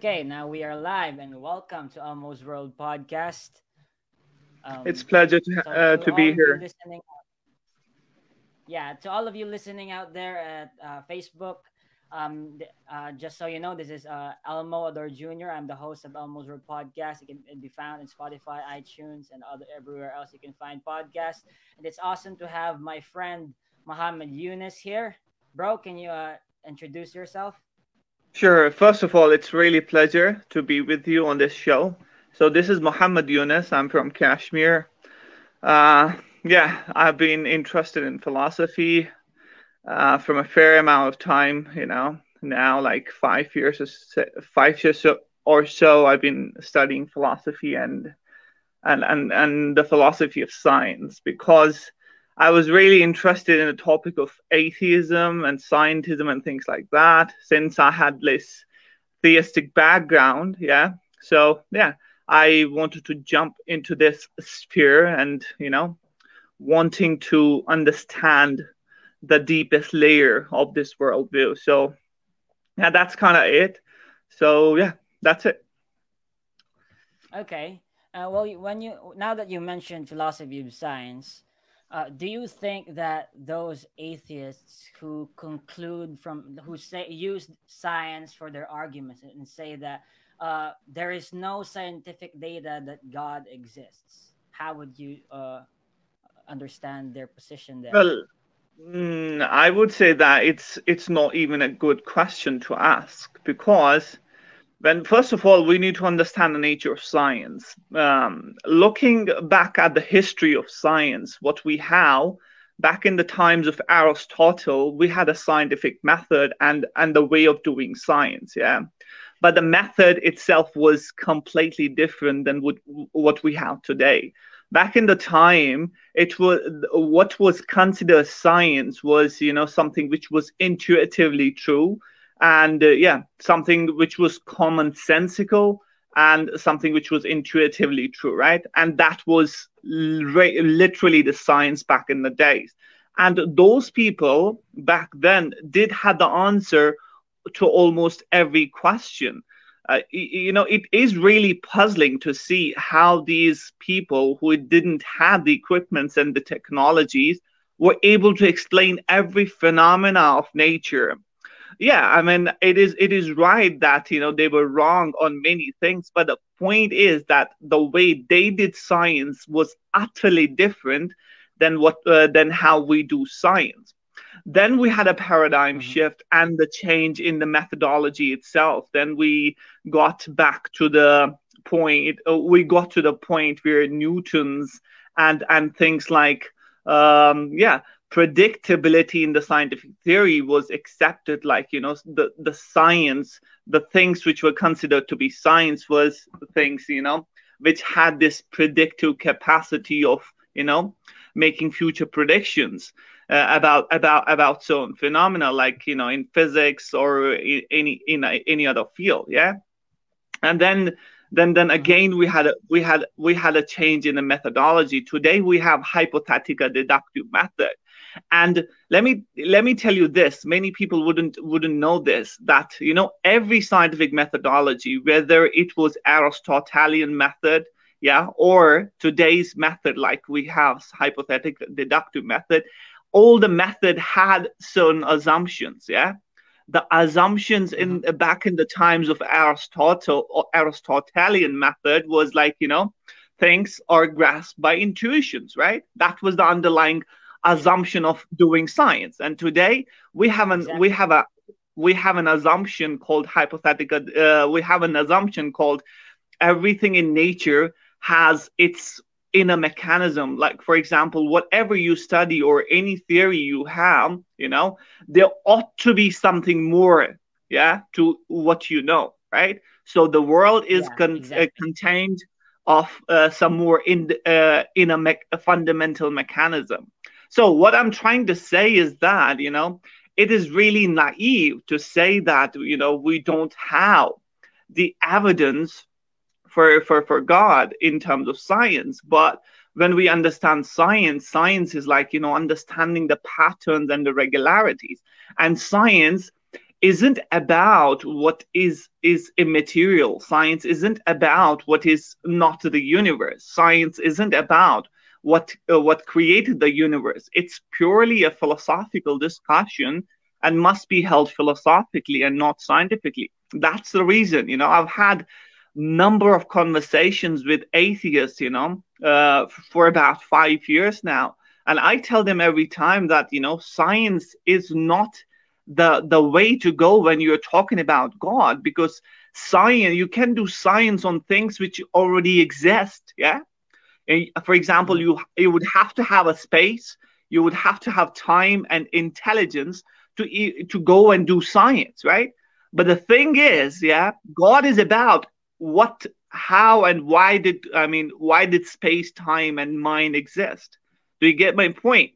Okay, now we are live and welcome to Elmo's World podcast. Um, it's pleasure to, so uh, to, to be here. Listening, yeah, to all of you listening out there at uh, Facebook, um, uh, just so you know, this is uh, Elmo Ador Jr. I'm the host of Elmo's World Podcast. It can be found in Spotify, iTunes, and other everywhere else you can find podcasts. And it's awesome to have my friend Mohammad Yunus here. Bro, can you uh, introduce yourself? Sure. First of all, it's really pleasure to be with you on this show. So this is Mohammad Yunus. I'm from Kashmir. Uh, yeah, I've been interested in philosophy uh, from a fair amount of time. You know, now like five years or so, five years or so, I've been studying philosophy and and and and the philosophy of science because I was really interested in the topic of atheism and scientism and things like that since I had this theistic background. Yeah. So, yeah, I wanted to jump into this sphere and, you know, wanting to understand the deepest layer of this worldview. So, yeah, that's kind of it. So, yeah, that's it. Okay. Uh, well, when you now that you mentioned philosophy of science, uh, do you think that those atheists who conclude from who say use science for their arguments and say that uh, there is no scientific data that God exists, how would you uh, understand their position there? Well, mm, I would say that it's it's not even a good question to ask because when first of all we need to understand the nature of science. Um, looking back at the history of science what we have back in the times of aristotle we had a scientific method and and the way of doing science yeah? But the method itself was completely different than what, what we have today. Back in the time it was what was considered science was you know something which was intuitively true and uh, yeah, something which was commonsensical and something which was intuitively true, right? And that was li- literally the science back in the days. And those people back then did have the answer to almost every question. Uh, you know, it is really puzzling to see how these people who didn't have the equipments and the technologies were able to explain every phenomena of nature yeah i mean it is it is right that you know they were wrong on many things but the point is that the way they did science was utterly different than what uh, than how we do science then we had a paradigm mm-hmm. shift and the change in the methodology itself then we got back to the point uh, we got to the point where newton's and and things like um yeah predictability in the scientific theory was accepted like you know the the science the things which were considered to be science was things you know which had this predictive capacity of you know making future predictions uh, about about about certain phenomena like you know in physics or in any in any other field yeah? And then then then again we had a, we had we had a change in the methodology. Today we have hypothetical deductive method and let me let me tell you this many people wouldn't wouldn't know this that you know every scientific methodology whether it was aristotelian method yeah or today's method like we have hypothetical deductive method all the method had certain assumptions yeah the assumptions in mm-hmm. back in the times of aristotle or aristotelian method was like you know things are grasped by intuitions right that was the underlying assumption of doing science. And today we have an exactly. we have a we have an assumption called hypothetical. Uh, we have an assumption called everything in nature has its inner mechanism. Like for example, whatever you study or any theory you have, you know, there ought to be something more, yeah, to what you know, right? So the world is yeah, con- uh, exactly. uh, contained of uh, some more in uh, in a, me- a fundamental mechanism. So what I'm trying to say is that, you know, it is really naive to say that, you know, we don't have the evidence for, for, for God in terms of science. But when we understand science, science is like, you know, understanding the patterns and the regularities. And science isn't about what is is immaterial science isn't about what is not the universe science isn't about what uh, what created the universe. It's purely a philosophical discussion and must be held philosophically and not scientifically. That's the reason you know. I've had number of conversations with atheists you know uh, for about 5 years now. And i tell them every time that you know science is not the the way to go when you're talking about God because science you can do science on things which already exist yeah for example you you would have to have a space you would have to have time and intelligence to to go and do science right? But the thing is yeah God is about what how and why did I mean why did space time and mind exist? Do you get my point?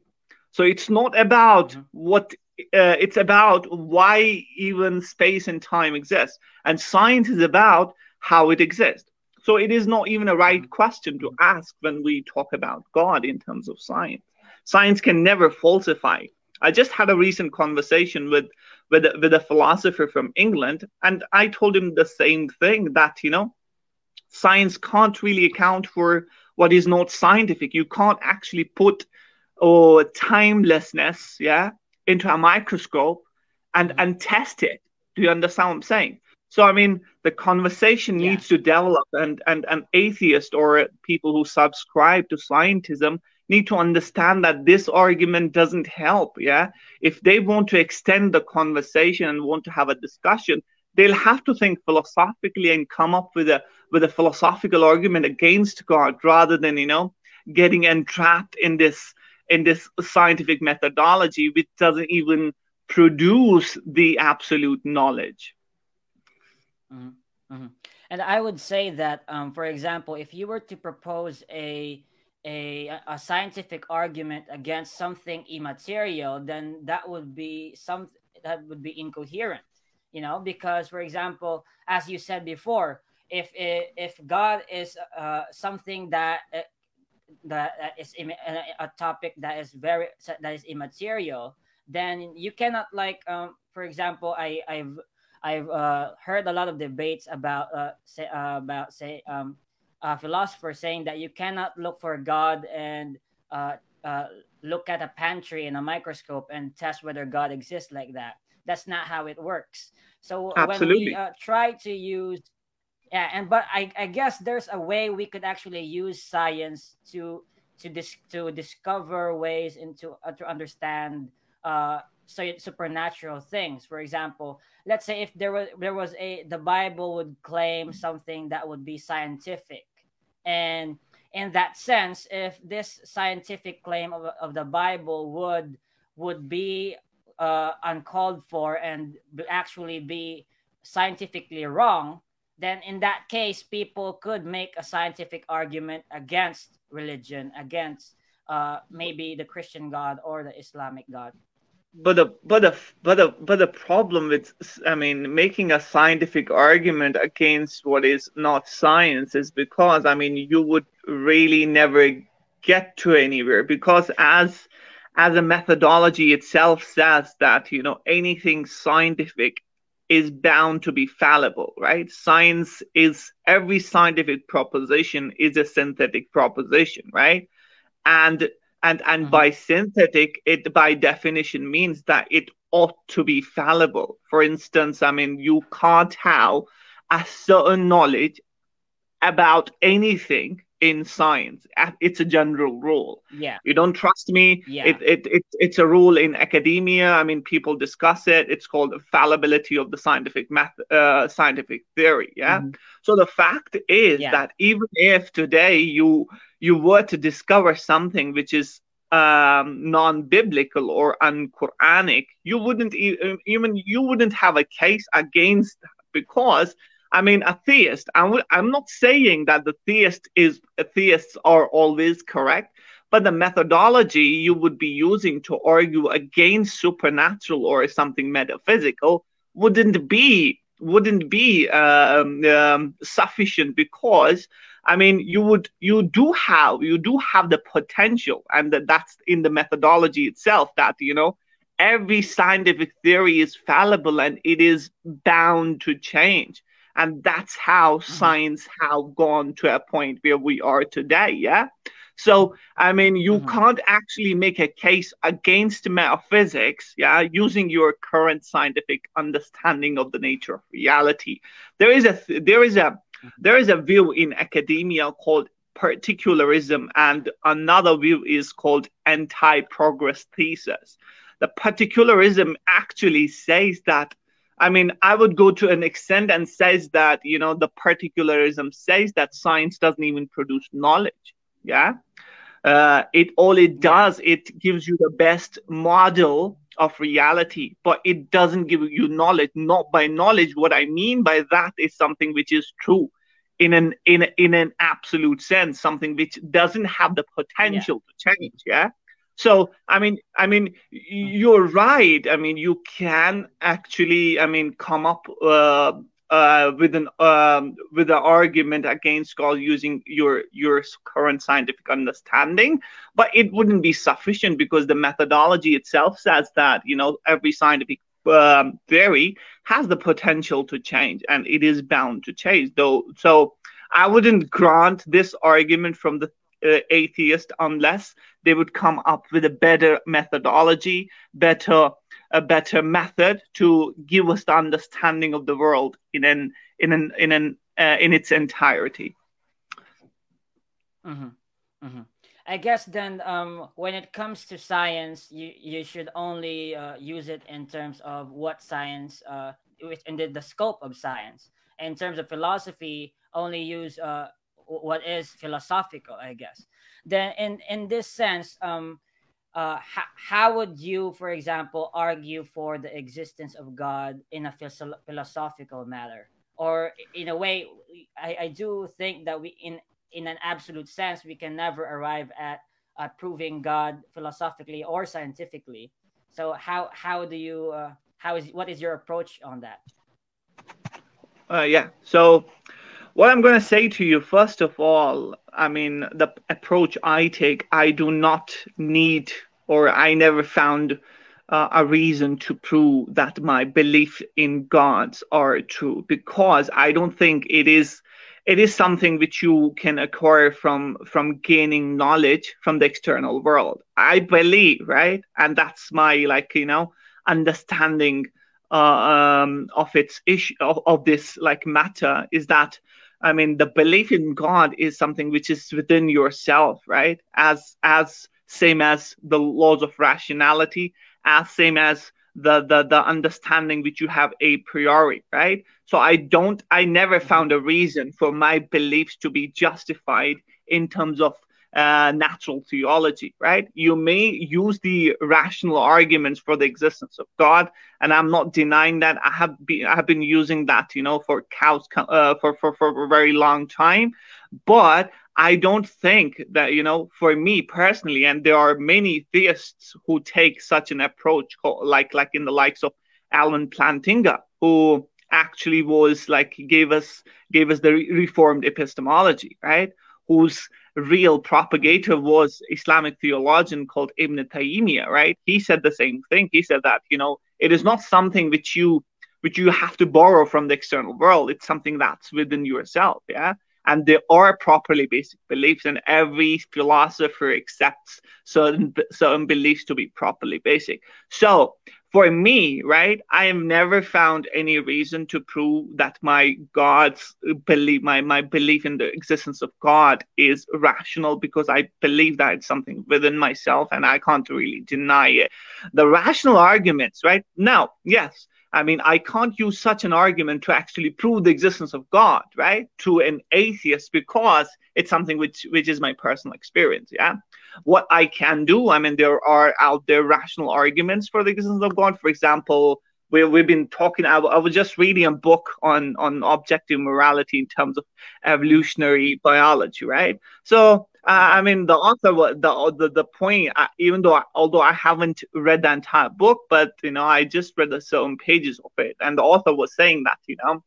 So it's not about mm-hmm. what uh, it's about why even space and time exist, and science is about how it exists. So it is not even a right mm-hmm. question to ask when we talk about God in terms of science. Science can never falsify. I just had a recent conversation with with with a philosopher from England, and I told him the same thing that you know, science can't really account for what is not scientific. You can't actually put or oh, timelessness, yeah, into a microscope and mm-hmm. and test it. Do you understand what I'm saying? So I mean, the conversation yeah. needs to develop, and and an atheist or people who subscribe to scientism need to understand that this argument doesn't help. Yeah, if they want to extend the conversation and want to have a discussion, they'll have to think philosophically and come up with a with a philosophical argument against God rather than you know getting entrapped in this in this scientific methodology which doesn't even produce the absolute knowledge. Mm-hmm. Mm-hmm. And I would say that, um, for example, if you were to propose a, a a scientific argument against something immaterial, then that would be some that would be incoherent, you know, because, for example, as you said before, if if God is uh, something that uh, that is a topic that is very that is immaterial then you cannot like um for example i i've i've uh, heard a lot of debates about uh say uh, about say um philosophers saying that you cannot look for god and uh, uh look at a pantry in a microscope and test whether god exists like that that's not how it works so Absolutely. when we uh, try to use yeah and but I, I guess there's a way we could actually use science to to dis- to discover ways into uh, to understand uh supernatural things for example let's say if there was there was a the bible would claim something that would be scientific and in that sense if this scientific claim of, of the bible would would be uh, uncalled for and actually be scientifically wrong then in that case, people could make a scientific argument against religion, against uh, maybe the Christian God or the Islamic God. But the but the but the but the problem with I mean making a scientific argument against what is not science is because I mean you would really never get to anywhere because as as a methodology itself says that you know anything scientific is bound to be fallible, right? Science is every scientific proposition is a synthetic proposition, right? And and and mm-hmm. by synthetic, it by definition means that it ought to be fallible. For instance, I mean, you can't have a certain knowledge about anything in science. It's a general rule. Yeah. You don't trust me. Yeah. It, it, it, it's a rule in academia. I mean, people discuss it. It's called the fallibility of the scientific method, uh, scientific theory. Yeah. Mm-hmm. So the fact is yeah. that even if today you you were to discover something which is um, non-biblical or un-Quranic, you wouldn't even you wouldn't have a case against because I mean, a theist. I'm, I'm not saying that the theist is theists are always correct, but the methodology you would be using to argue against supernatural or something metaphysical wouldn't be wouldn't be um, um, sufficient because I mean you would you do have you do have the potential and that that's in the methodology itself that you know every scientific theory is fallible and it is bound to change and that's how mm-hmm. science have gone to a point where we are today yeah so i mean you mm-hmm. can't actually make a case against metaphysics yeah using your current scientific understanding of the nature of reality there is a there is a mm-hmm. there is a view in academia called particularism and another view is called anti-progress thesis the particularism actually says that I mean, I would go to an extent and says that, you know, the particularism says that science doesn't even produce knowledge. Yeah. Uh, it all it does, it gives you the best model of reality, but it doesn't give you knowledge. Not by knowledge. What I mean by that is something which is true in an in in an absolute sense, something which doesn't have the potential yeah. to change. Yeah. So I mean, I mean, you're right. I mean, you can actually, I mean, come up uh, uh, with an um, with an argument against God using your your current scientific understanding, but it wouldn't be sufficient because the methodology itself says that you know every scientific um, theory has the potential to change, and it is bound to change. Though, so I wouldn't grant this argument from the uh, atheist unless they would come up with a better methodology, better a better method to give us the understanding of the world in an in an in an uh, in its entirety. Mm-hmm. Mm-hmm. I guess then, um, when it comes to science, you you should only uh, use it in terms of what science, uh, in the, the scope of science. In terms of philosophy, only use uh, what is philosophical, I guess. Then, in in this sense, um, uh, how, how would you, for example, argue for the existence of God in a philosophical matter? Or in a way, I, I do think that we, in in an absolute sense, we can never arrive at uh, proving God philosophically or scientifically. So how how do you uh, how is what is your approach on that? Uh, yeah. So what I'm going to say to you, first of all, I mean, the approach I take, I do not need or I never found uh, a reason to prove that my belief in gods are true because I don't think it is it is something which you can acquire from from gaining knowledge from the external world. I believe, right, and that's my like you know understanding uh, um, of its issue of, of this like matter is that I mean, the belief in God is something which is within yourself, right? As as same as the laws of rationality, as same as the the the understanding which you have a priori, right? So I don't, I never mm-hmm. found a reason for my beliefs to be justified in terms of uh, natural theology, right? You may use the rational arguments for the existence of God, and I'm not denying that. I have been I have been using that, you know, for cows uh, for, for for a very long time, but I don't think that you know, for me personally, and there are many theists who take such an approach, like like in the likes of Alvin Plantinga, who actually was like gave us gave us the reformed epistemology, right? Whose real propagator was Islamic theologian called Ibn Taymiyyah, right? He said the same thing. He said that, you know, it is not something which you which you have to borrow from the external world. It's something that's within yourself, yeah. And there are properly basic beliefs, and every philosopher accepts certain certain beliefs to be properly basic. So for me, right, I have never found any reason to prove that my God's belief, my, my belief in the existence of God is rational because I believe that it's something within myself and I can't really deny it. The rational arguments, right? Now, yes, I mean, I can't use such an argument to actually prove the existence of God, right, to an atheist because it's something which which is my personal experience. Yeah, what I can do, I mean, there are out there rational arguments for the existence of God. For example, we we've been talking. I, I was just reading a book on on objective morality in terms of evolutionary biology, right? So I mean, the author, the the the point. Even though, I, although I haven't read the entire book, but you know, I just read the certain pages of it, and the author was saying that you know,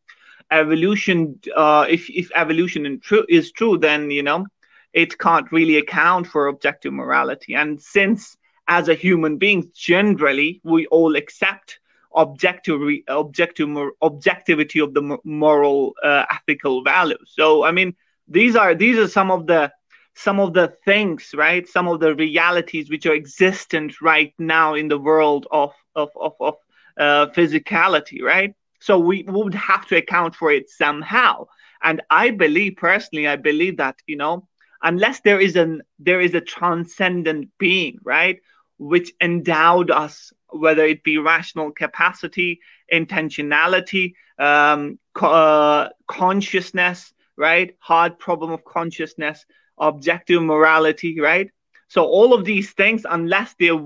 evolution. Uh, if if evolution true is true, then you know, it can't really account for objective morality. And since as a human being, generally, we all accept objective objective objectivity of the moral uh, ethical values so i mean these are these are some of the some of the things right some of the realities which are existent right now in the world of of of, of uh, physicality right so we would have to account for it somehow and i believe personally i believe that you know unless there is an there is a transcendent being right which endowed us whether it be rational capacity, intentionality, um, co- uh, consciousness, right? Hard problem of consciousness, objective morality, right? So all of these things, unless there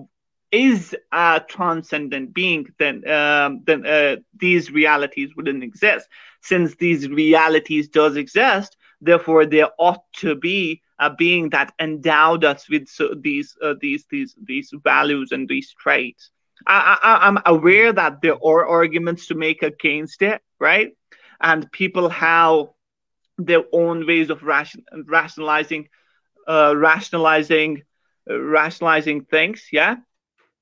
is a transcendent being, then um, then uh, these realities wouldn't exist. Since these realities does exist, therefore there ought to be a being that endowed us with so these uh, these these these values and these traits. I, I, am aware that there are arguments to make against it, right? And people have their own ways of ration, rationalizing, uh, rationalizing, uh, rationalizing things. Yeah,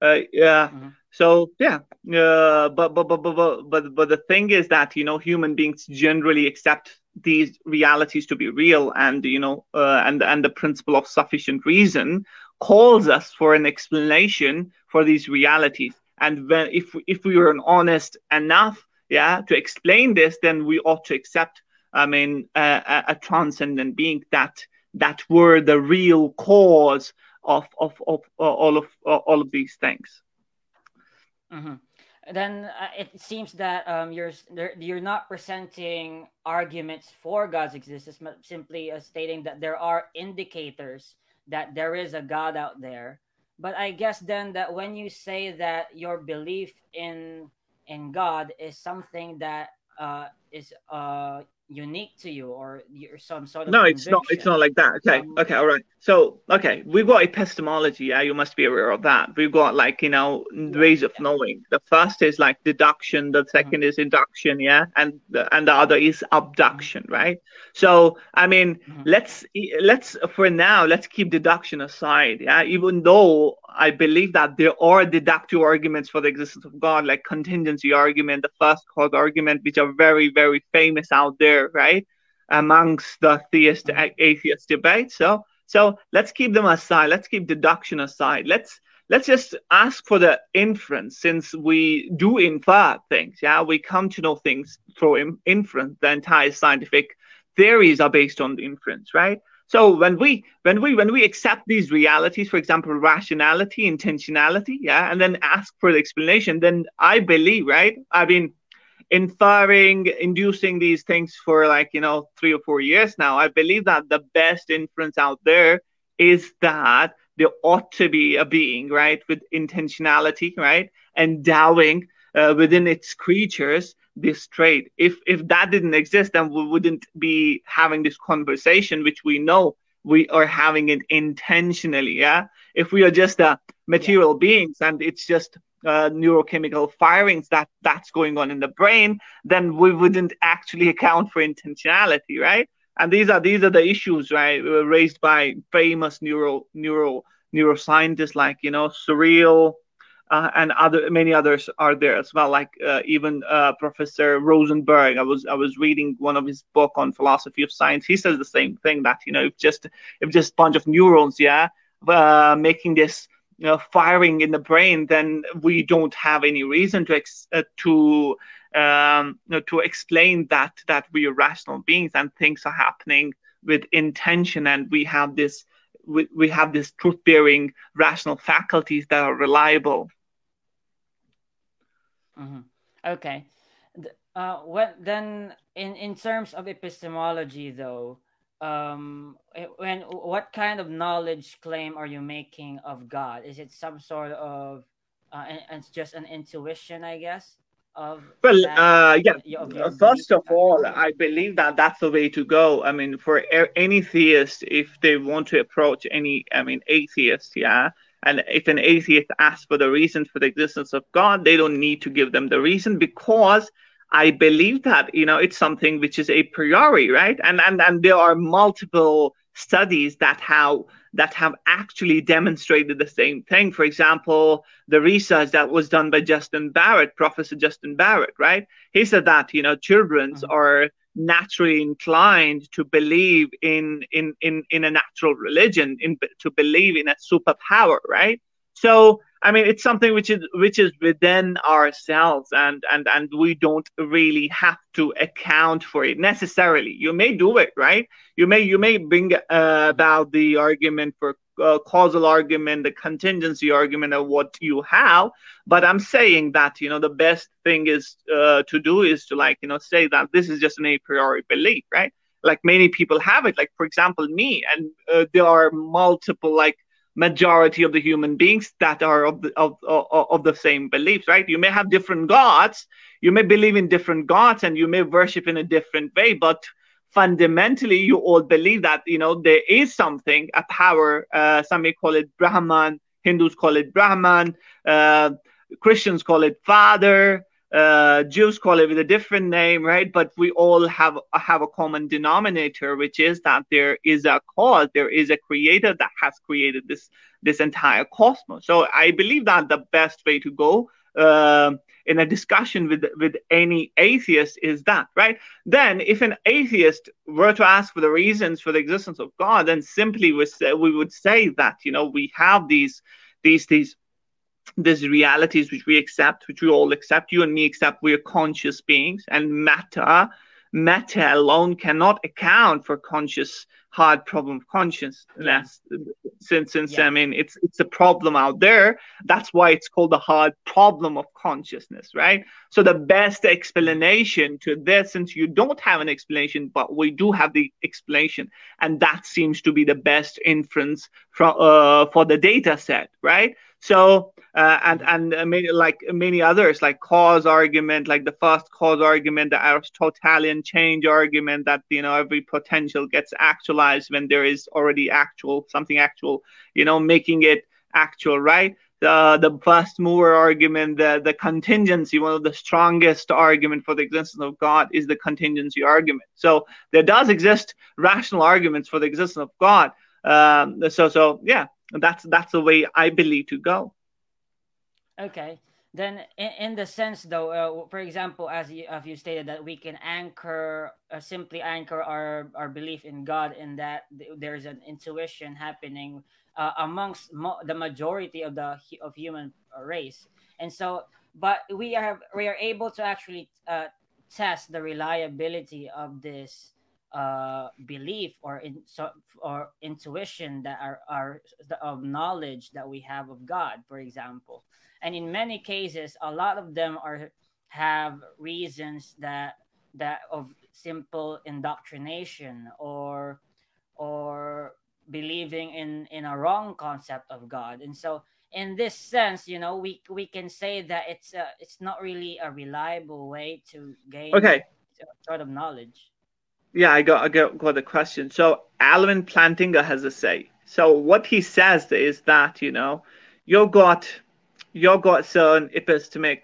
uh, yeah. Mm-hmm. So yeah, uh, but, but but but but but the thing is that you know human beings generally accept these realities to be real, and you know, uh, and and the principle of sufficient reason calls us for an explanation for these realities. And when if if we were honest enough, yeah, to explain this, then we ought to accept. I mean, a, a transcendent being that that were the real cause of of, of all of all of these things. Mm-hmm. Then uh, it seems that um, you're you're not presenting arguments for God's existence, but simply uh, stating that there are indicators that there is a God out there. But I guess then that when you say that your belief in in God is something that uh, is uh, unique to you or you're some sort of no conviction. it's not it's not like that okay um, okay all right so okay we've got epistemology yeah you must be aware of that we've got like you know ways of knowing the first is like deduction the 2nd mm-hmm. is induction yeah and the, and the other is abduction mm-hmm. right so i mean mm-hmm. let's let's for now let's keep deduction aside yeah even though i believe that there are deductive arguments for the existence of god like contingency argument the first cause argument which are very very famous out there right, amongst the theist mm-hmm. atheist debate. So so let's keep them aside. Let's keep deduction aside. Let's let's just ask for the inference since we do infer things. Yeah, we come to know things through inference. The entire scientific theories are based on the inference, right? So when we when we when we accept these realities, for example, rationality, intentionality, yeah, and then ask for the explanation, then I believe, right? I mean, inferring, inducing these things for like, you know, three or four years now, I believe that the best inference out there is that there ought to be a being, right, with intentionality, right, endowing uh, within its creatures this trait. If if that didn't exist, then we wouldn't be having this conversation, which we know we are having it intentionally. Yeah, if we are just a material yeah. beings and it's just uh, neurochemical firings that that's going on in the brain, then we wouldn't actually account for intentionality, right? And these are these are the issues, right, uh, raised by famous neuro neuro neuroscientists like you know Searle. Uh, and other many others are there as well, like uh, even uh, Professor Rosenberg. I was I was reading one of his book on philosophy of science. He says the same thing that you know if just if just bunch of neurons, yeah, uh, making this you know, firing in the brain, then we don't have any reason to ex- uh, to um, you know, to explain that that we are rational beings and things are happening with intention, and we have this we, we have this truth bearing rational faculties that are reliable. Mm-hmm. Okay. Uh, what then in in terms of epistemology though um eh, when what kind of knowledge claim are you making of god is it some sort of uh, and, and it's just an intuition i guess of well that, uh yeah uh, first of all i believe that that's the way to go i mean for any theist if they want to approach any i mean atheist yeah and if an atheist asks for the reason for the existence of god they don't need to give them the reason because I believe that you know it's something which is a priori, right? And and and there are multiple studies that how that have actually demonstrated the same thing. For example, the research that was done by Justin Barrett, Professor Justin Barrett, right? He said that you know childrens mm-hmm. are naturally inclined to believe in in in in a natural religion, in to believe in a superpower, right? So I mean, it's something which is which is within ourselves, and and and we don't really have to account for it necessarily. You may do it, right? You may you may bring uh, about the argument for uh, causal argument, the contingency argument of what you have. But I'm saying that you know the best thing is uh, to do is to like you know say that this is just an a priori belief, right? Like many people have it. Like for example, me, and uh, there are multiple like majority of the human beings that are of the, of, of, of the same beliefs, right? You may have different gods, you may believe in different gods, and you may worship in a different way, but fundamentally you all believe that you know there is something a power uh, some may call it brahman hindus call it brahman uh, christians call it father uh, Jews call it with a different name, right? But we all have have a common denominator, which is that there is a cause, there is a creator that has created this this entire cosmos. So I believe that the best way to go uh, in a discussion with with any atheist is that, right? Then, if an atheist were to ask for the reasons for the existence of God, then simply we say, we would say that you know we have these these these there's realities which we accept, which we all accept. You and me accept we're conscious beings, and matter, matter alone cannot account for conscious hard problem of consciousness. Yeah. Since, since yeah. I mean, it's it's a problem out there. That's why it's called the hard problem of consciousness, right? So the best explanation to this, since you don't have an explanation, but we do have the explanation, and that seems to be the best inference from uh, for the data set, right? So uh, and and many, like many others, like cause argument, like the first cause argument, the Aristotelian change argument that you know every potential gets actualized when there is already actual something actual, you know, making it actual, right? The the first mover argument, the the contingency, one of the strongest argument for the existence of God is the contingency argument. So there does exist rational arguments for the existence of God. Um, so so yeah, that's that's the way I believe to go. Okay. Then, in, in the sense though, uh, for example, as you, as you stated that we can anchor, uh, simply anchor our our belief in God, in that th- there's an intuition happening uh, amongst mo- the majority of the of human race, and so, but we are we are able to actually uh, test the reliability of this uh, belief or in so or intuition that are, are of knowledge that we have of God, for example. And in many cases, a lot of them are have reasons that that of simple indoctrination or or believing in in a wrong concept of God. And so in this sense, you know, we we can say that it's a, it's not really a reliable way to gain okay. sort of knowledge yeah, I got I got, got a question. So Alvin Plantinga has a say. So what he says is that you know you got you got certain epistemic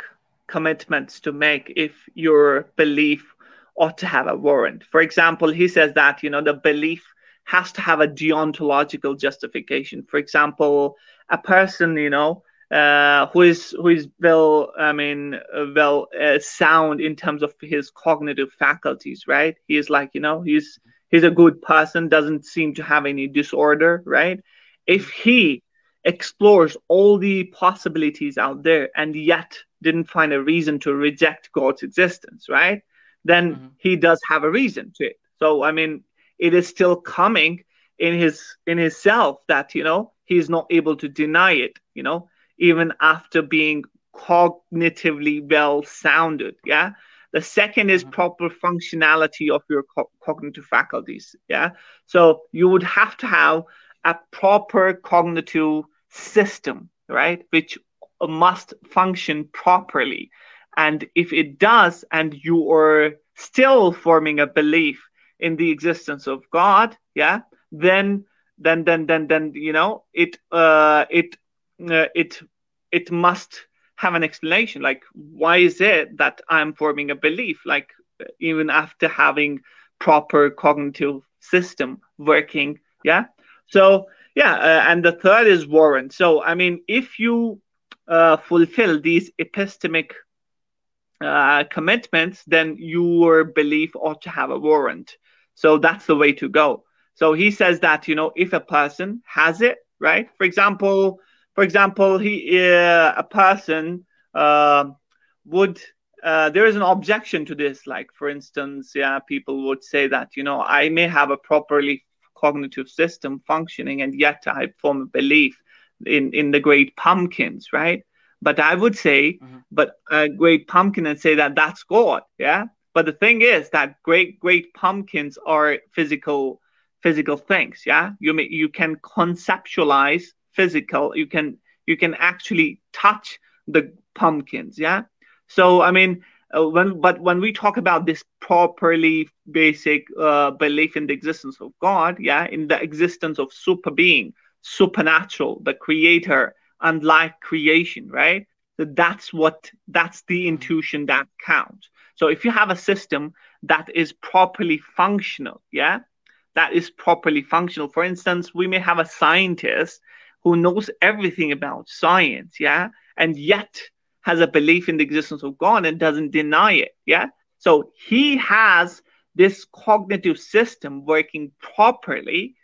commitments to make if your belief ought to have a warrant. For example, he says that you know the belief has to have a deontological justification. For example, a person you know uh, who is who is well, I mean, uh, well uh, sound in terms of his cognitive faculties, right? He is like, you know, he's he's a good person, doesn't seem to have any disorder, right? If he explores all the possibilities out there and yet didn't find a reason to reject God's existence, right? Then mm-hmm. he does have a reason to it. So, I mean, it is still coming in his in his self that you know he's not able to deny it. You know, even after being cognitively well sounded. Yeah. The second is mm-hmm. proper functionality of your co- cognitive faculties. Yeah. So you would have to have a proper cognitive system, right? Which must function properly. And if it does, and you are still forming a belief in the existence of God, yeah, then then then then then you know it uh it uh, it it must have an explanation like why is it that i'm forming a belief like even after having proper cognitive system working Yeah. So yeah, uh, and the third is warrant. So I mean, if you uh, fulfill these epistemic uh, commitments, then your belief ought to have a warrant. So that's the way to go. So he says that you know if a person has it, right? For example, for example, he uh, a person uh, would uh, there is an objection to this. Like for instance, yeah, people would say that you know I may have a properly cognitive system functioning, and yet I form a belief in in the great pumpkins, right? But I would say, mm-hmm. but a great pumpkin and say that that's God, yeah. But the thing is that great great pumpkins are physical physical things, yeah. You may you can conceptualize physical. You can you can actually touch the pumpkins, yeah. So I mean, uh, when but when we talk about this properly basic uh, belief in the existence of God, yeah, in the existence of super being, supernatural, the creator, and life creation, right? So that's what that's the intuition that counts. So if you have a system that is properly functional, yeah, that is properly functional. For instance, we may have a scientist who knows everything about science, yeah, and yet has a belief in the existence of God and doesn't deny it. Yeah. So he has this cognitive system working properly,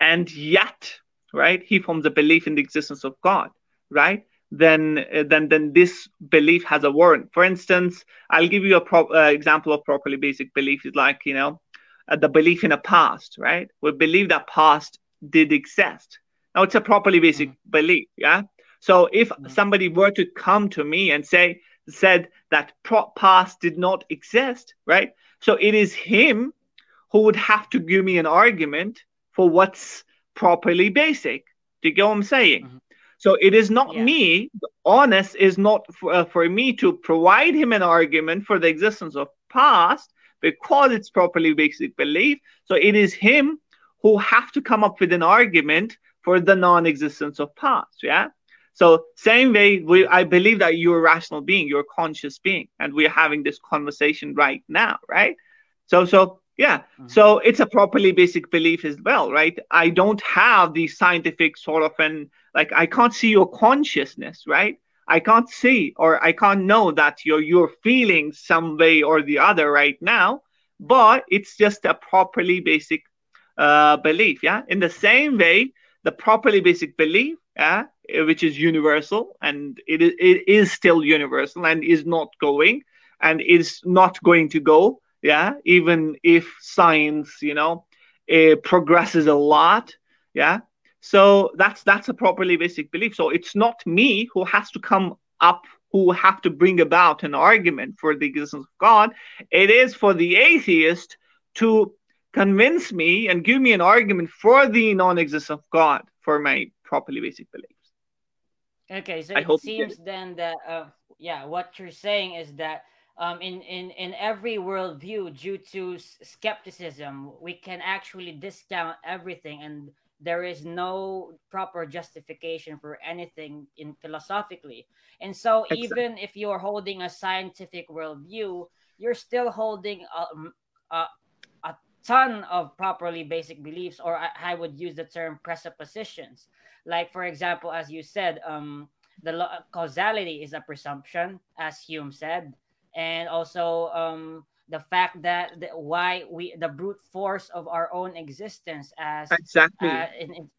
and yet, right, he forms a belief in the existence of God, right? Then, uh, then, then this belief has a warrant. For instance, I'll give you a pro- uh, example of properly basic belief is like you know, uh, the belief in a past, right? We believe that past did exist. Now it's a properly basic mm-hmm. belief, yeah. So if mm-hmm. somebody were to come to me and say said that past did not exist, right? So it is him who would have to give me an argument for what's properly basic. Do you get what I'm saying? Mm-hmm. So it is not yeah. me. Honest is not for, uh, for me to provide him an argument for the existence of past because it's properly basic belief. So it is him who have to come up with an argument for the non-existence of past. Yeah. So same way, we I believe that you're a rational being, you're a conscious being, and we're having this conversation right now, right? So so yeah, mm-hmm. so it's a properly basic belief as well, right? I don't have the scientific sort of an like I can't see your consciousness, right? I can't see or I can't know that you're you're feeling some way or the other right now, but it's just a properly basic uh, belief, yeah. In the same way, the properly basic belief, yeah, eh, which is universal and it is, it is still universal and is not going and is not going to go yeah even if science you know it progresses a lot yeah. So that's that's a properly basic belief. So it's not me who has to come up who have to bring about an argument for the existence of god. It is for the atheist to convince me and give me an argument for the non-existence of god for my properly basic beliefs. Okay, so I it seems then that uh, yeah, what you're saying is that um, in in in every worldview, due to skepticism, we can actually discount everything, and there is no proper justification for anything in philosophically. And so, exactly. even if you're holding a scientific worldview, you're still holding um, a, a ton of properly basic beliefs, or I, I would use the term presuppositions like, for example, as you said, um, the lo- causality is a presumption, as Hume said, and also um, the fact that the, why we the brute force of our own existence as exactly. Uh, in, in,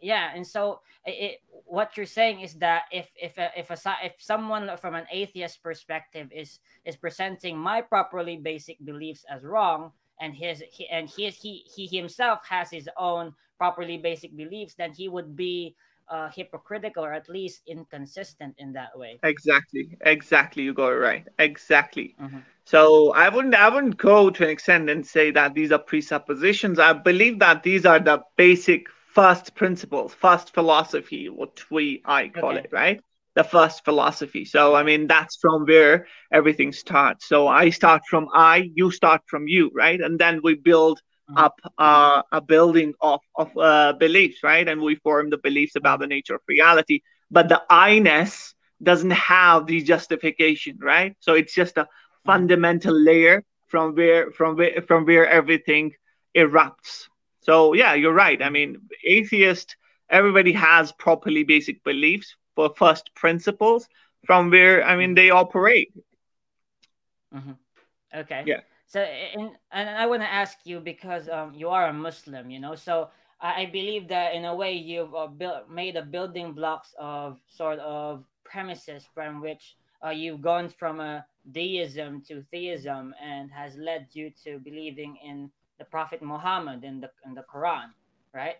yeah and so it, what you're saying is that if if a, if a if someone from an atheist perspective is is presenting my properly basic beliefs as wrong and his he, and his he he himself has his own properly basic beliefs then he would be uh, hypocritical or at least inconsistent in that way. Exactly. Exactly. You got it right. Exactly. Mm-hmm. so i wouldn't i wouldn't go to an extent and say that these are presuppositions. I believe that these are the basic first principles first philosophy what we i call okay. it right the first philosophy. So, I mean, that's from where everything starts. So, I start from I, you start from you, right? And then we build mm-hmm. up uh, a building of, of uh, beliefs, right? And we form the beliefs about the nature of reality. But the I ness doesn't have the justification, right? So, it's just a fundamental layer from where from where from where everything erupts So yeah, you're right. I mean, atheist, everybody has properly basic beliefs first principles from where I mean they operate. Mm-hmm. Okay. Yeah. So and and I want to ask you because um you are a Muslim, you know. So I believe that in a way you've uh, built made a building blocks of sort of premises from which uh, you've gone from a deism to theism and has led you to believing in the Prophet Muhammad and the in the Quran, right?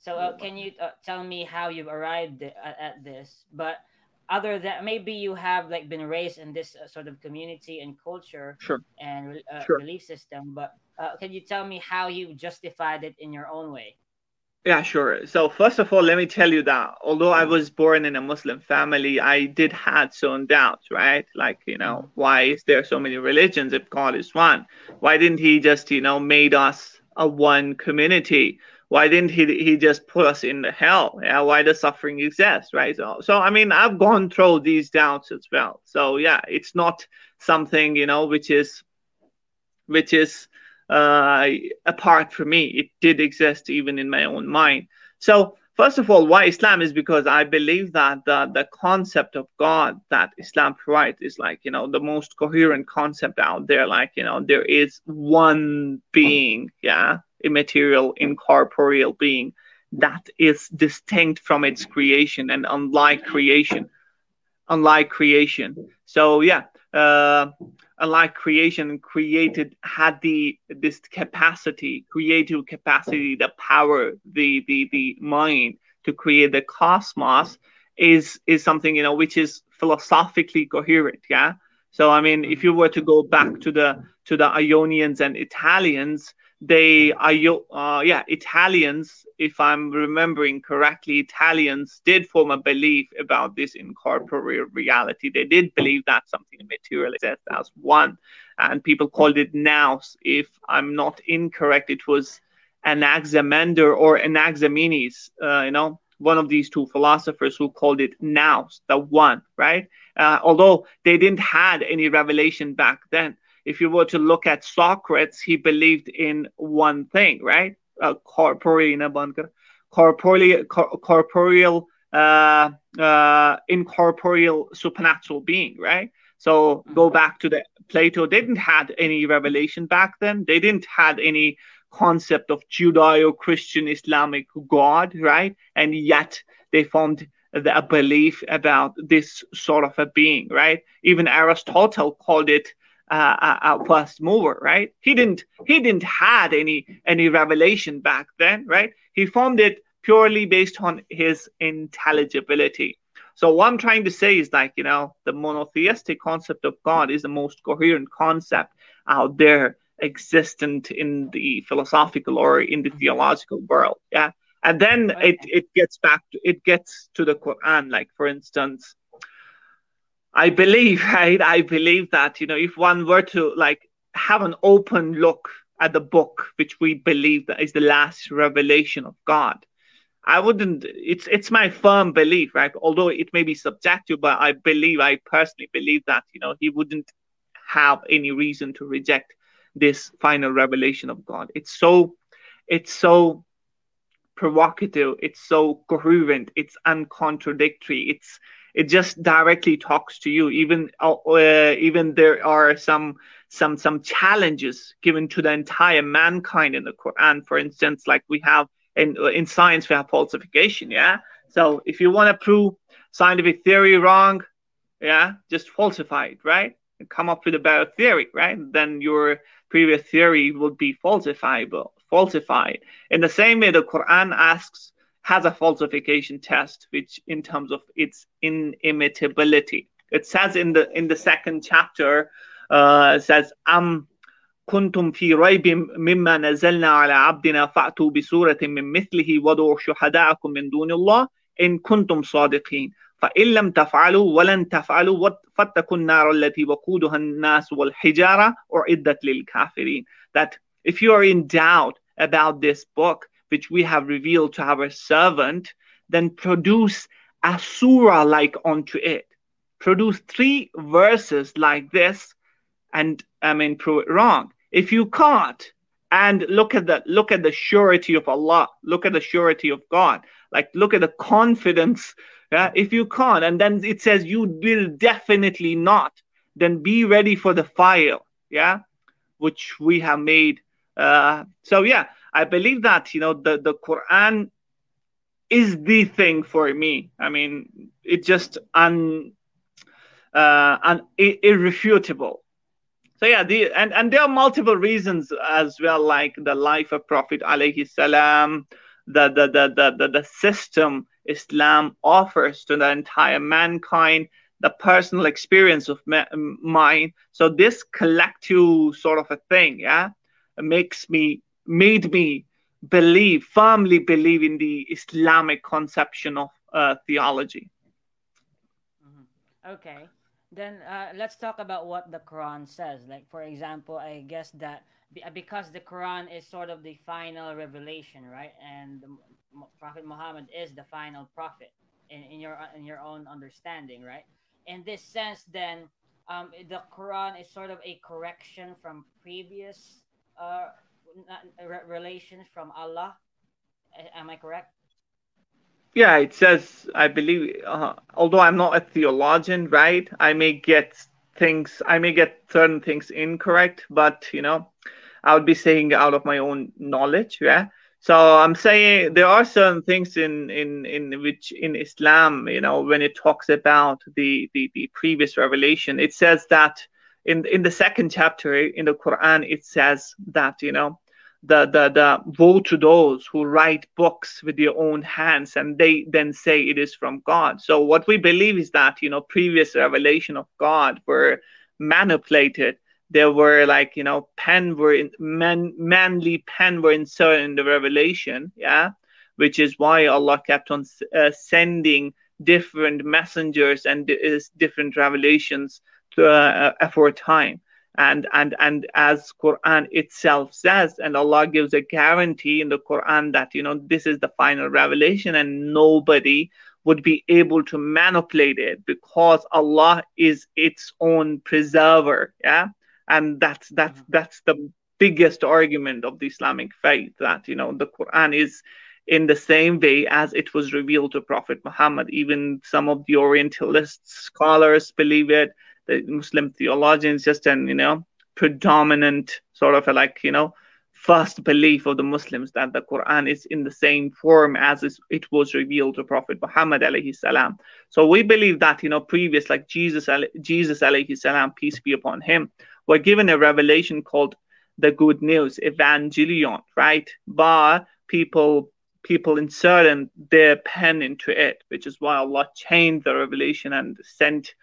So uh, can you uh, tell me how you've arrived at, at, this? But other than maybe you have like been raised in this uh, sort of community and culture sure. and uh, sure. belief system, but uh, can you tell me how you justified it in your own way? Yeah, sure. So first of all, let me tell you that although I was born in a Muslim family, I did had some doubts, right? Like, you know, mm-hmm. why is there so many religions if God is one? Why didn't he just, you know, made us a one community? Why didn't he he just put us in the hell? Yeah, why does suffering exist, right? So so I mean, I've gone through these doubts as well. So yeah, it's not something, you know, which is which is uh, apart from me. It did exist even in my own mind. So, first of all, why Islam is because I believe that the, the concept of God that Islam provides is like, you know, the most coherent concept out there. Like, you know, there is one being, yeah, immaterial, incorporeal being that is distinct from its creation and unlike creation. Unlike creation. So, yeah. Uh, unlike creation created had the this capacity creative capacity the power the the the mind to create the cosmos is is something you know which is philosophically coherent yeah so i mean if you were to go back to the to the ionians and italians they are, uh, yeah italians if i'm remembering correctly italians did form a belief about this incorporeal reality. They did believe that something material exists as one and people called it nous. If i'm not incorrect it was anaximander or anaximenes uh, you know one of these two philosophers who called it nous the one right? Uh, although they didn't had any revelation back then if you were to look at Socrates, he believed in one thing, right? Uh, corporeal, corporeal, corporeal, uh, uh, incorporeal supernatural being, right? So go mm-hmm. back to the Plato didn't had any revelation back then. They didn't had any concept of Judeo-Christian Islamic God, right? And yet they formed the, a belief about this sort of a being, right? Even Aristotle called it uh, uh, uh a, first mover, right? He didn't he didn't had any any revelation back then, right? He formed it purely based on his intelligibility. So what I'm trying to say is like you know the monotheistic concept of God is the most coherent concept out there existent in the philosophical or in the mm-hmm. theological world. Yeah. And then it, it gets back to it gets to the Quran. Like for instance, I believe, right? I believe that, you know, if one were to like have an open look at the book, which we believe that is the last revelation of God, I wouldn't, it's, it's my firm belief, right? Although it may be subjective, but I believe, I personally believe that, you know, he wouldn't have any reason to reject this final revelation of God. It's so, it's so provocative. It's so coherent. It's uncontradictory. It's, it just directly talks to you. Even uh, uh, even there are some some some challenges given to the entire mankind in the quran. For instance like we have in in science we have falsification yeah? So if you want to prove scientific theory wrong yeah just falsify it right? And come up with a better theory right? Then your previous theory would be falsifiable falsified. In the same way the quran asks has a falsification test, which in terms of its inimitability. It says in the in the second chapter, uh, it says am كنتم في ريب مما نزلنا على عبدنا فأتوا بسورة من مثله وادعوا شهداءكم من دون الله إن كنتم صادقين فإن لم تفعلوا ولن تفعلوا فاتقوا النار التي وقودها الناس والحجارة أعدت للكافرين that if you are in doubt about this book which we have revealed to our servant, then produce a surah like unto it. Produce three verses like this, and I mean, prove it wrong. If you can't, and look at the look at the surety of Allah. Look at the surety of God. Like look at the confidence. Yeah, if you can't, and then it says you will definitely not, then be ready for the fire. Yeah, which we have made. Uh, so yeah, I believe that you know the the Quran is the thing for me. I mean, it's just un uh, un irrefutable. So yeah, the and and there are multiple reasons as well, like the life of Prophet alayhi salam, the the the the the, the system Islam offers to the entire mankind, the personal experience of mine. So this collective sort of a thing, yeah, makes me made me believe firmly believe in the Islamic conception of uh, theology. Mm-hmm. Okay, then uh, let's talk about what the Quran says. Like for example, I guess that because the Quran is sort of the final revelation, right? And Prophet Muhammad is the final prophet in, in your in your own understanding, right? In this sense, then um, the Quran is sort of a correction from previous uh, relations from Allah. Am I correct? Yeah, it says, I believe, uh, although I'm not a theologian, right? I may get things, I may get certain things incorrect, but, you know, I would be saying out of my own knowledge, yeah? So I'm saying there are certain things in, in, in which in Islam, you know, when it talks about the, the, the previous revelation, it says that in in the second chapter in the Quran, it says that you know the the the woe to those who write books with their own hands and they then say it is from God. So what we believe is that you know previous revelation of God were manipulated. There were like you know pen were in, man, manly pen were inserted in the revelation, yeah, which is why Allah kept on uh, sending different messengers and uh, different revelations uh, uh, for a time. And and and as quran itself says and allah gives a guarantee in the quran that you know this is the final revelation and nobody would be able to manipulate it because allah is its own preserver yeah? And that's that's mm-hmm. that's the biggest argument of the islamic faith that you know the quran is in the same way as it was revealed to prophet muhammad. Even some of the orientalist scholars believe it Muslim theologians, just an you know predominant sort of a, like you know first belief of the Muslims that the Quran is in the same form as it was revealed to Prophet Muhammad alayhi salam. So we believe that you know previous like Jesus Jesus alayhi salam peace be upon him were given a revelation called the good news evangelion right by people people inserted their pen into it which is why Allah changed the revelation and sent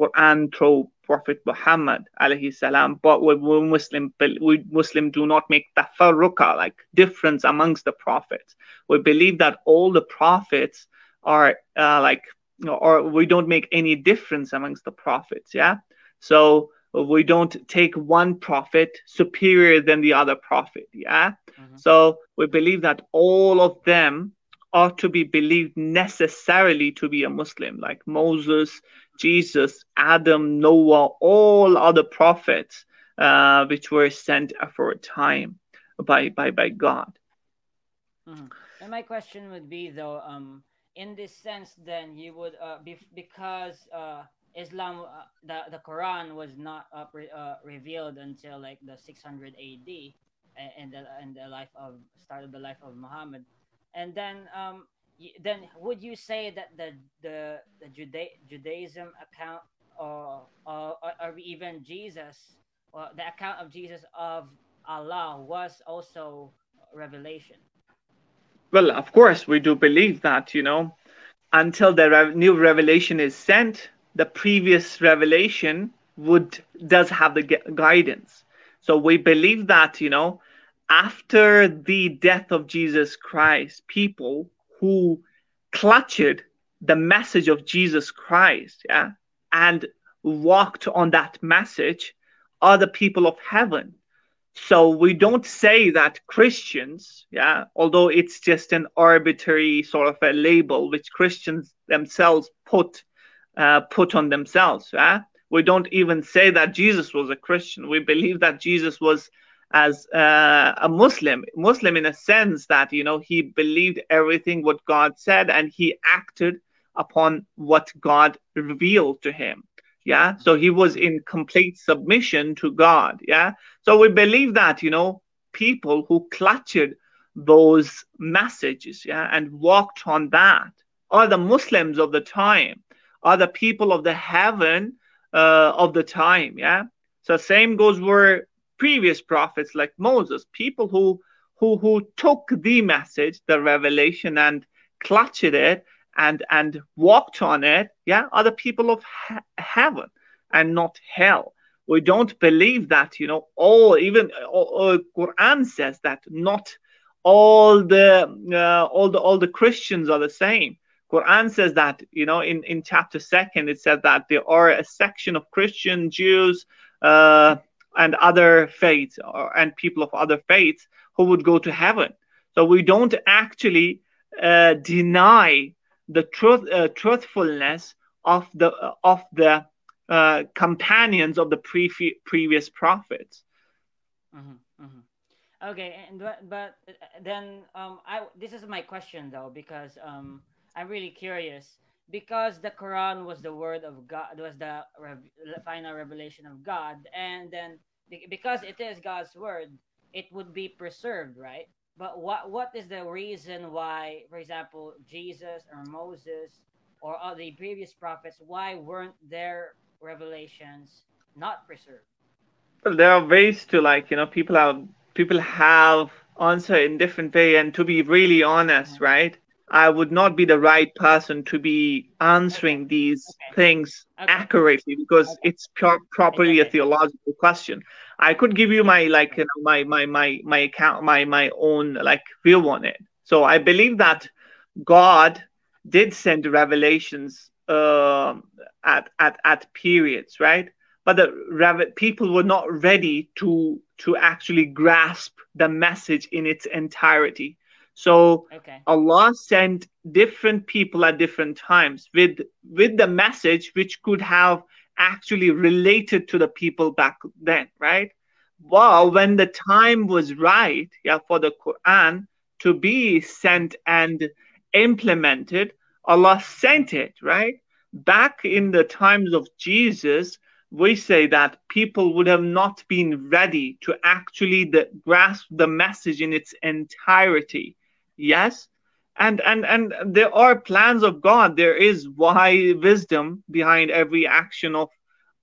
Quran through Prophet Muhammad alayhi salam. But we, we Muslim we Muslim do not make tafarruqa like difference amongst the prophets. We believe that all the prophets are uh, like or we don't make any difference amongst the prophets. Yeah. So we don't take one prophet superior than the other prophet. Yeah. Mm-hmm. So we believe that all of them are to be believed necessarily to be a Muslim, like Moses, Jesus, Adam, Noah, all other prophets uh, which were sent for a time by by by God. Mm-hmm. And my question would be though, um, in this sense, then you would uh, be because uh, Islam, uh, the the Quran was not uh, re- uh, revealed until like the 600 AD, and the and the life of start of the life of Muhammad, and then um, then would you say that the the the Juda- Judaism account or, or or even Jesus or the account of Jesus of Allah was also revelation? Well, of course, we do believe that you know until the re- new revelation is sent, the previous revelation would does have the gu- guidance. So we believe that you know after the death of Jesus Christ, people who clutched the message of Jesus Christ, yeah, and walked on that message are the people of heaven. So we don't say that Christians, yeah, although it's just an arbitrary sort of a label which Christians themselves put uh, put on themselves. Yeah, we don't even say that Jesus was a Christian. We believe that Jesus was as uh, a Muslim, Muslim in a sense that you know he believed everything what God said and he acted upon what God revealed to him. Yeah, so he was in complete submission to God. Yeah, so we believe that you know people who clutched those messages, yeah, and walked on that are the Muslims of the time, are the people of the heaven uh, of the time. Yeah, so same goes where previous prophets like Moses, people who who who took the message, the revelation, and clutched it and and walked on it, yeah, are the people of he- heaven and not hell. We don't believe that, you know, all even uh, Quran says that not all the uh, all the all the Christians are the same. Quran says that, you know, in in chapter second, it says that there are a section of Christian Jews. Uh, and other faiths or, and people of other faiths who would go to heaven. So we don't actually uh, deny the truth, uh, truthfulness of the of the uh, companions of the pre- previous prophets. Mm-hmm, mm-hmm. Okay, and but, but uh, then um, I this is my question though because um, I'm really curious because the Quran was the word of God, was the rev- final revelation of God, and then because it is God's word, it would be preserved, right? But what what is the reason why, for example, Jesus or Moses or all the previous prophets, why weren't their revelations not preserved? Well, there are ways to like you know people have people have answer in different way, and to be really honest, mm-hmm. right? I would not be the right person to be answering these okay. things okay. accurately because okay. it's pro- properly a theological question. I could give you my like you know, my my my my account my my own like view on it. So I believe that God did send revelations uh, at at at periods, right? But the rev- people were not ready to to actually grasp the message in its entirety. So okay. Allah sent different people at different times with with the message which could have actually related to the people back then, right? Well, when the time was right, yeah, for the Quran to be sent and implemented, Allah sent it, right? Back in the times of Jesus, we say that people would have not been ready to actually the, grasp the message in its entirety yes. And and and there are plans of god. There is why wisdom behind every action of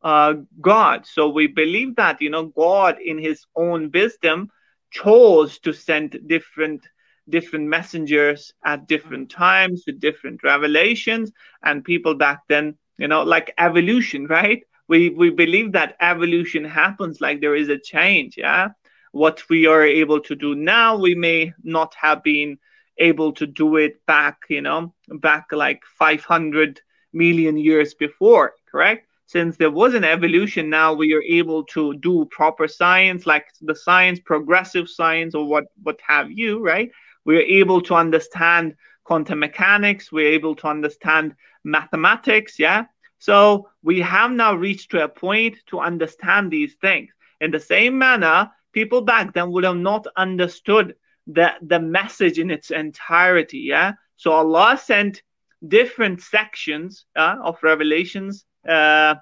uh, god. So we believe that you know god in his own wisdom chose to send different different messengers at different times with different revelations and people back then you know like evolution right? We we believe that evolution happens like there is a change yeah what we are able to do now we may not have been able to do it back, you know, back like 500 million years before, correct? Since there was an evolution, now we are able to do proper science, like the science, progressive science, or what, what have you, right? We're able to understand quantum mechanics, we're able to understand mathematics, yeah? So we have now reached to a point to understand these things. In the same manner, people back then would have not understood the the message in its entirety yeah? So allah sent different sections uh, of revelations uh,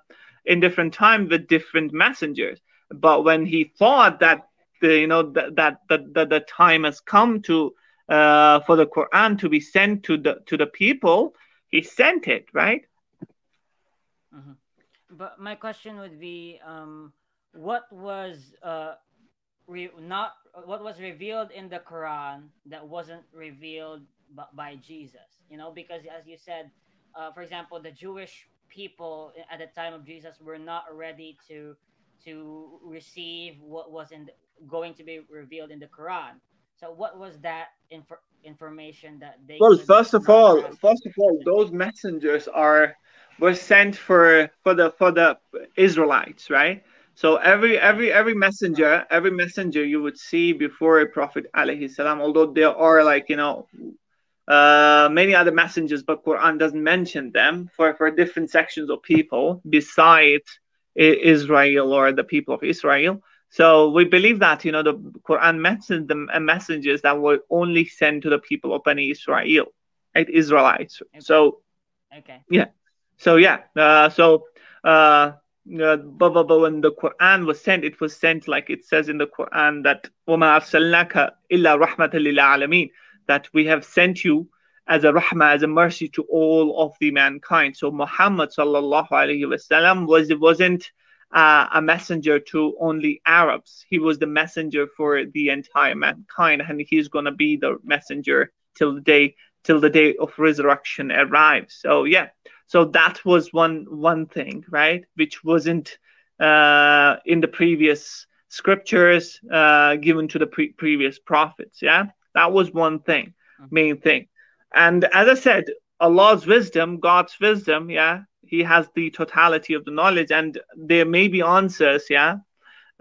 in different time with different messengers. But when he thought that the you know that that that the time has come to uh, for the quran to be sent to the to the people he sent it right? Mm-hmm. but my question would be um what was uh re- not what was revealed in the Quran that wasn't revealed b- by Jesus. You know, because as you said, uh, for example, the Jewish people at the time of Jesus were not ready to to receive what was in the, going to be revealed in the Quran. So, what was that inf- information that they? Well, first of all, first of all, those messengers are were sent for for the for the Israelites, right? So every every every messenger, every messenger you would see before a prophet alayhi salam, although there are like you know uh, many other messengers, but Quran doesn't mention them for, for different sections of people besides Israel or the people of Israel. So we believe that you know the Quran mentions the messengers that were only sent to the people of Bani Israel, right? Israelites. Okay. So okay, yeah, so yeah, uh, so uh, uh, but, but when the Quran was sent, it was sent like it says in the Quran that وَمَا أَرْسَلْنَاكَ إِلَّا رَحْمَةً لِلْعَالَمِينَ that we have sent you as a rahmah, as a mercy to all of the mankind. So Muhammad sallallahu alaihi wasallam was wasn't uh, a messenger to only Arabs. He was the messenger for the entire mankind, and he's gonna be the messenger till the day till the day of resurrection arrives. So yeah, so that was one one thing, right? Which wasn't uh, in the previous scriptures uh, given to the pre- previous prophets. Yeah, that was one thing, mm-hmm. main thing. And as I said, Allah's wisdom, God's wisdom, yeah, He has the totality of the knowledge, and there may be answers, yeah,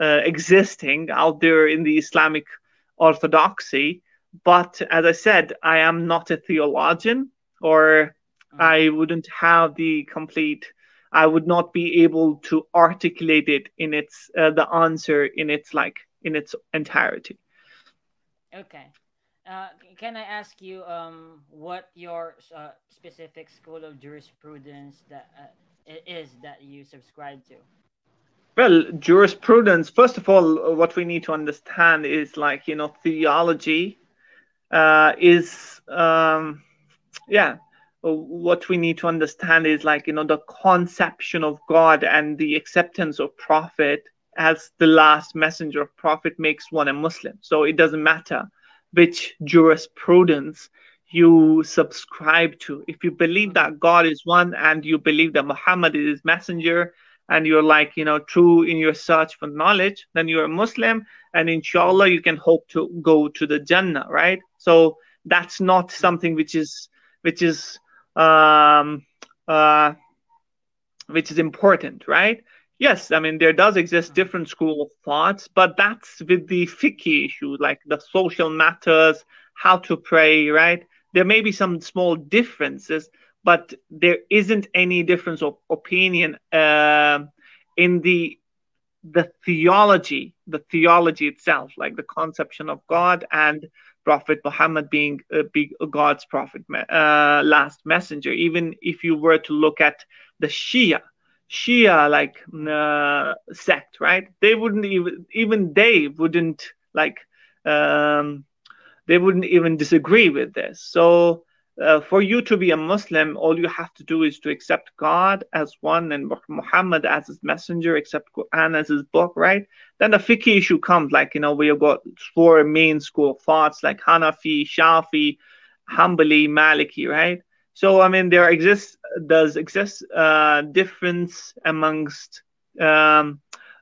uh, existing out there in the Islamic orthodoxy. But as I said, I am not a theologian or I wouldn't have the complete. I would not be able to articulate it in its uh, the answer in its like in its entirety. Okay. Uh, can I ask you um, what your uh, specific school of jurisprudence that uh, is that you subscribe to? Well, jurisprudence. First of all, what we need to understand is like you know theology uh, is um, yeah what we need to understand is like you know the conception of god and the acceptance of prophet as the last messenger of prophet makes one a muslim. So it doesn't matter which jurisprudence you subscribe to. If you believe that god is one and you believe that muhammad is his messenger and you're like you know true in your search for knowledge then you're a muslim and inshallah you can hope to go to the jannah right? So that's not something which is which is um, uh, which is important, right? Yes, I mean there does exist different school of thoughts, but that's with the fiqh issue, like the social matters, how to pray, right? There may be some small differences, but there isn't any difference of opinion uh, in the the theology, the theology itself, like the conception of God and Prophet Muhammad being uh, big God's prophet, uh, last messenger. Even if you were to look at the Shia, Shia like uh, sect, right? They wouldn't even even they wouldn't like um, they wouldn't even disagree with this. So uh, for you to be a Muslim, all you have to do is to accept God as one and Muhammad as his messenger, accept Quran as his book, right? Then the fiqh issue comes, like, you know, we have got four main school of thoughts like Hanafi, Shafi, Hanbali, Maliki, right? So, I mean, there exists, does exist uh, difference amongst um,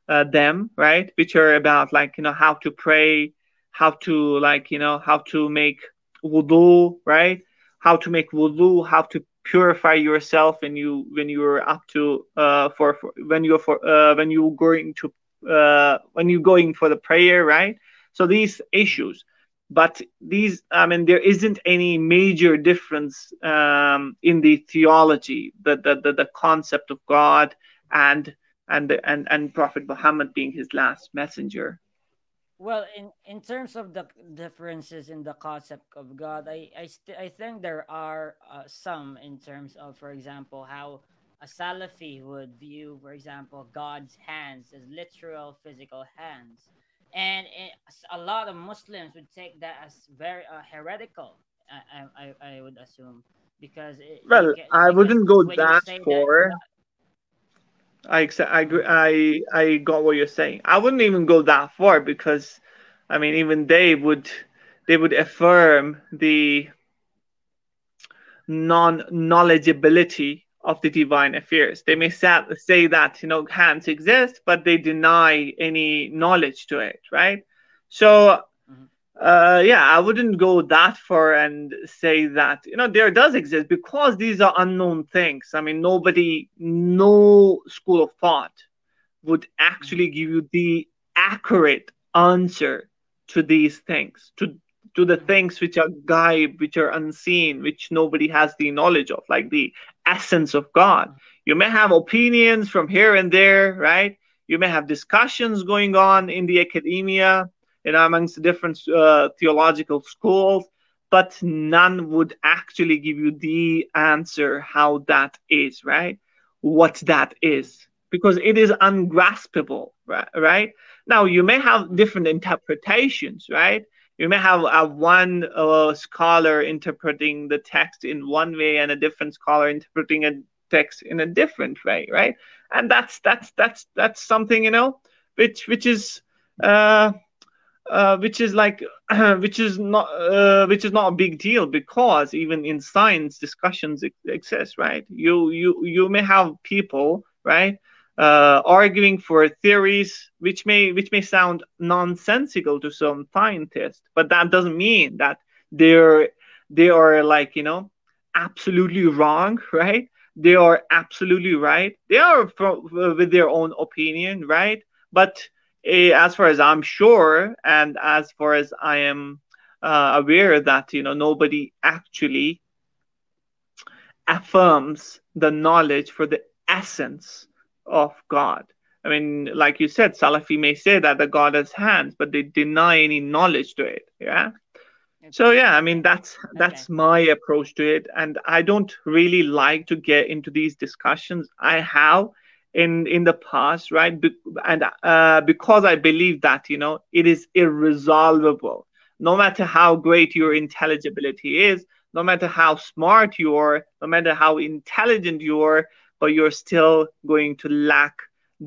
uh, them, right? Which are about, like, you know, how to pray, how to, like, you know, how to make wudu, right? How to make wudu, how to purify yourself when you when you're up to uh for, for when you're for uh when you're going to uh when you're going for the prayer, right? So these issues, but these I mean there isn't any major difference um in the theology, the the the, the concept of God and and and and Prophet Muhammad being his last messenger. Well, in in terms of the differences in the concept of God, I I, st- I think there are uh, some in terms of, for example, how a Salafi would view, for example, God's hands as literal physical hands, and it, a lot of Muslims would take that as very uh, heretical. I, I I would assume because it, well, because I wouldn't go that far. That, I. I. I I got what you're saying. I wouldn't even go that far because, I mean, even they would they would affirm the non knowledgeability of the divine affairs. They may say that you know hands exist, but they deny any knowledge to it, right? So uh, yeah, I wouldn't go that far and say that you know there does exist because these are unknown things. I mean, nobody, no school of thought would actually mm-hmm. give you the accurate answer to these things, to to the mm-hmm. things which are gaib, which are unseen, which nobody has the knowledge of, like the essence of God. Mm-hmm. You may have opinions from here and there, right? you may have discussions going on in the academia you know amongst the different uh, theological schools but none would actually give you the answer how that is right? What that is. Because it is ungraspable right, right? now you may have different interpretations right? You may have uh, one uh, scholar interpreting the text in one way and a different scholar interpreting a text in a different way right? And that's that's that's that's something you know which which is uh, uh, which is like which is not uh, which is not a big deal because even in science discussions exist right? You you you may have people right uh, arguing for theories which may which may sound nonsensical to some scientists but that doesn't mean that they're they are like you know absolutely wrong right? They are absolutely right. They are from, with their own opinion right? But as far as i'm sure and as far as i am uh, aware that you know nobody actually affirms the knowledge for the essence of God. I mean, like you said, Salafi may say that the God has hands, but they deny any knowledge to it. Yeah. So yeah, I mean that's that's okay. my approach to it, and I don't really like to get into these discussions. I have in in the past, right? Be- and uh, because I believe that you know it is irresolvable. No matter how great your intelligibility is, no matter how smart you are, no matter how intelligent you are, but you're still going to lack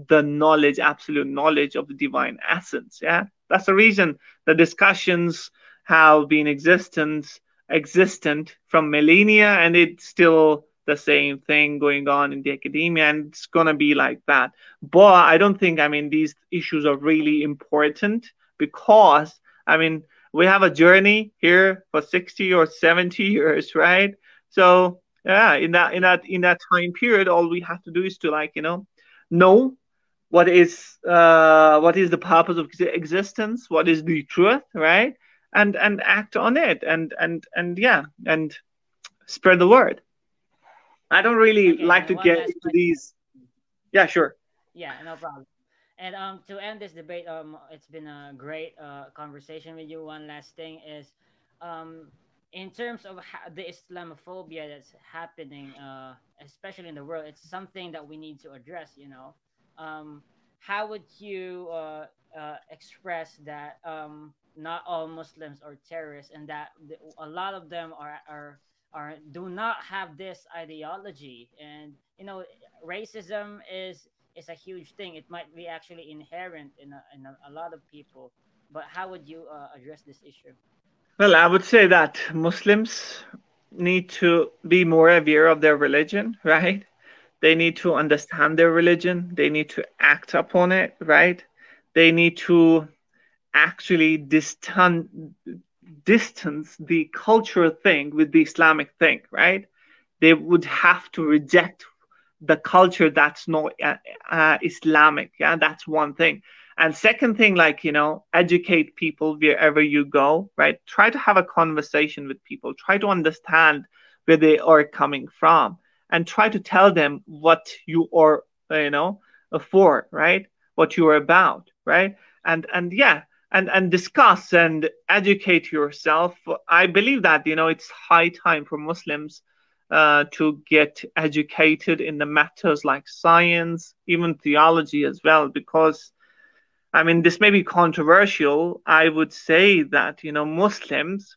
the knowledge, absolute knowledge of the divine essence. Yeah, that's the reason the discussions have been existent, existent from millennia, and it's still the same thing going on in the academia, and it's gonna be like that. But I don't think, I mean, these issues are really important because, I mean, we have a journey here for 60 or 70 years, right? So yeah in that in that in that time period all we have to do is to like you know know what is uh what is the purpose of existence what is the truth right and and act on it and and and yeah and spread the word i don't really okay, like to get into these. Yeah sure. Yeah no problem. And um to end this debate um it's been a great uh conversation with you. One last thing is um in terms of the Islamophobia that's happening, uh, especially in the world, it's something that we need to address. You know, um, how would you uh, uh, express that um, not all Muslims are terrorists, and that a lot of them are are are do not have this ideology, and you know, racism is is a huge thing. It might be actually inherent in a, in a, a lot of people. But how would you uh, address this issue? Well, I would say that Muslims need to be more aware of their religion, right? They need to understand their religion. They need to act upon it, right? They need to actually distance distance the cultural thing with the Islamic thing, right? They would have to reject the culture that's not uh, uh, Islamic. Yeah, that's one thing. And second thing, like, you know, educate people wherever you go, right? Try to have a conversation with people, try to understand where they are coming from, and try to tell them what you are, you know, for, right? What you are about, right? And and yeah, and and discuss and educate yourself. I believe that you know it's high time for Muslims uh, to get educated in the matters like science, even theology as well, because I mean, this may be controversial. I would say that, you know, Muslims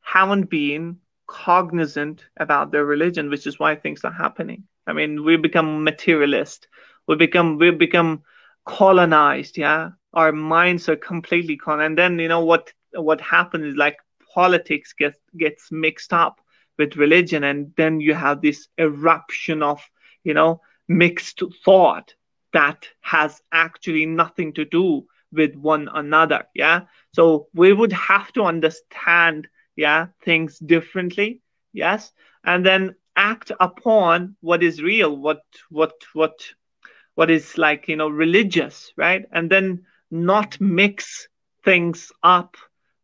haven't been cognizant about their religion, which is why things are happening. I mean, we become materialist. We become we become colonized. Yeah, our minds are completely con. And then you know what what happens is like politics gets gets mixed up with religion, and then you have this eruption of you know mixed thought that has actually nothing to do with one another yeah so we would have to understand yeah things differently yes and then act upon what is real what what what what is like you know religious right and then not mix things up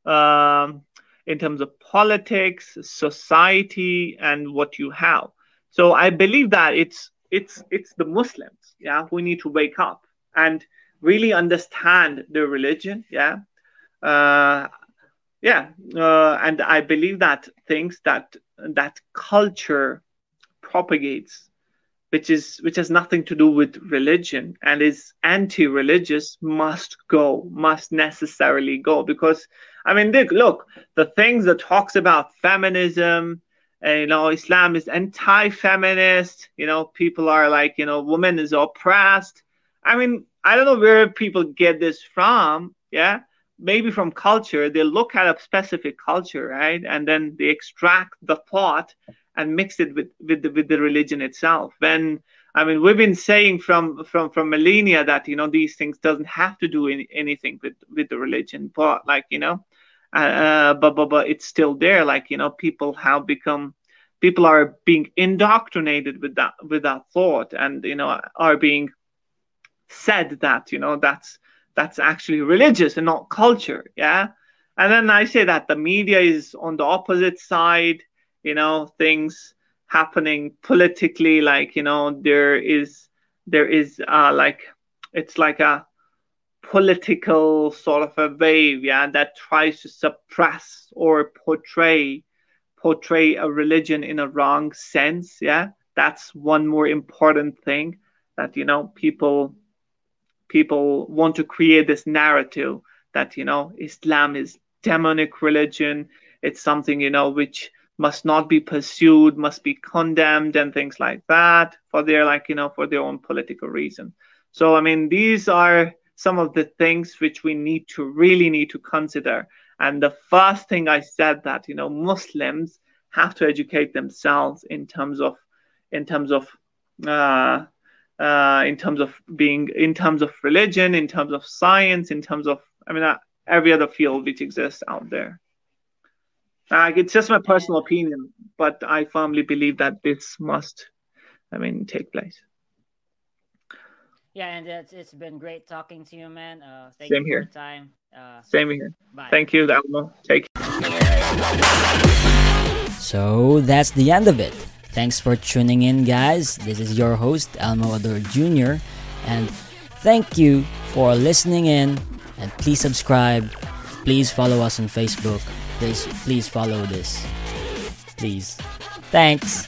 um, in terms of politics society and what you have so i believe that it's it's it's the Muslims, yeah, who need to wake up and really understand their religion, yeah. Uh, yeah, uh, and I believe that things that that culture propagates which is which has nothing to do with religion and is anti-religious must go must necessarily go. Because i mean look, the things that talks about feminism uh, you know islam is anti-feminist you know people are like you know woman is oppressed. I mean i don't know where people get this from yeah? Maybe from culture. They look at a specific culture right? And then they extract the thought and mix it with with the, with the religion itself. When i mean we've been saying from from from millennia that you know these things doesn't have to do any, anything with with the religion but like you know uh, but, but but it's still there. Like you know people have become people are being indoctrinated with that with that thought and you know are being said that you know that's that's actually religious and not culture. Yeah. And then i say that the media is on the opposite side you know things happening politically like you know there is there is uh like it's like a political sort of a wave yeah that tries to suppress or portray portray a religion in a wrong sense yeah. That's one more important thing that you know people people want to create this narrative that you know islam is demonic religion. It's something you know which must not be pursued, must be condemned, and things like that for their like you know for their own political reason. So I mean these are some of the things which we need to really need to consider. And the first thing I said that you know Muslims have to educate themselves in terms of in terms of uh, uh, in terms of being in terms of religion, in terms of science, in terms of I mean uh, every other field which exists out there. Uh, it's just my personal opinion, but I firmly believe that this must, I mean, take place. Yeah, and it's, it's been great talking to you, man. Uh, thank Same you here. for your time. Uh, Same here. bye. Thank you, Elmo. Take So that's the end of it. Thanks for tuning in, guys. This is your host, Elmo Ador Jr., and thank you for listening in. And please subscribe. Please follow us on Facebook. Please, please follow this. Please. Thanks.